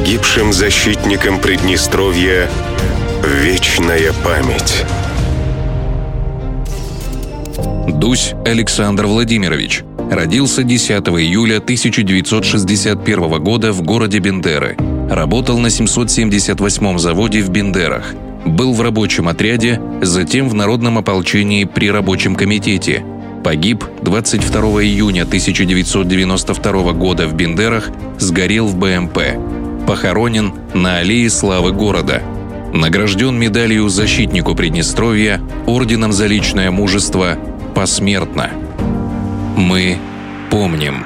Погибшим защитникам Приднестровья вечная память. Дусь Александр Владимирович. Родился 10 июля 1961 года в городе Бендеры. Работал на 778-м заводе в Бендерах. Был в рабочем отряде, затем в народном ополчении при рабочем комитете. Погиб 22 июня 1992 года в Бендерах, сгорел в БМП. Похоронен на аллее славы города. Награжден медалью защитнику Приднестровья, орденом за личное мужество посмертно. Мы помним.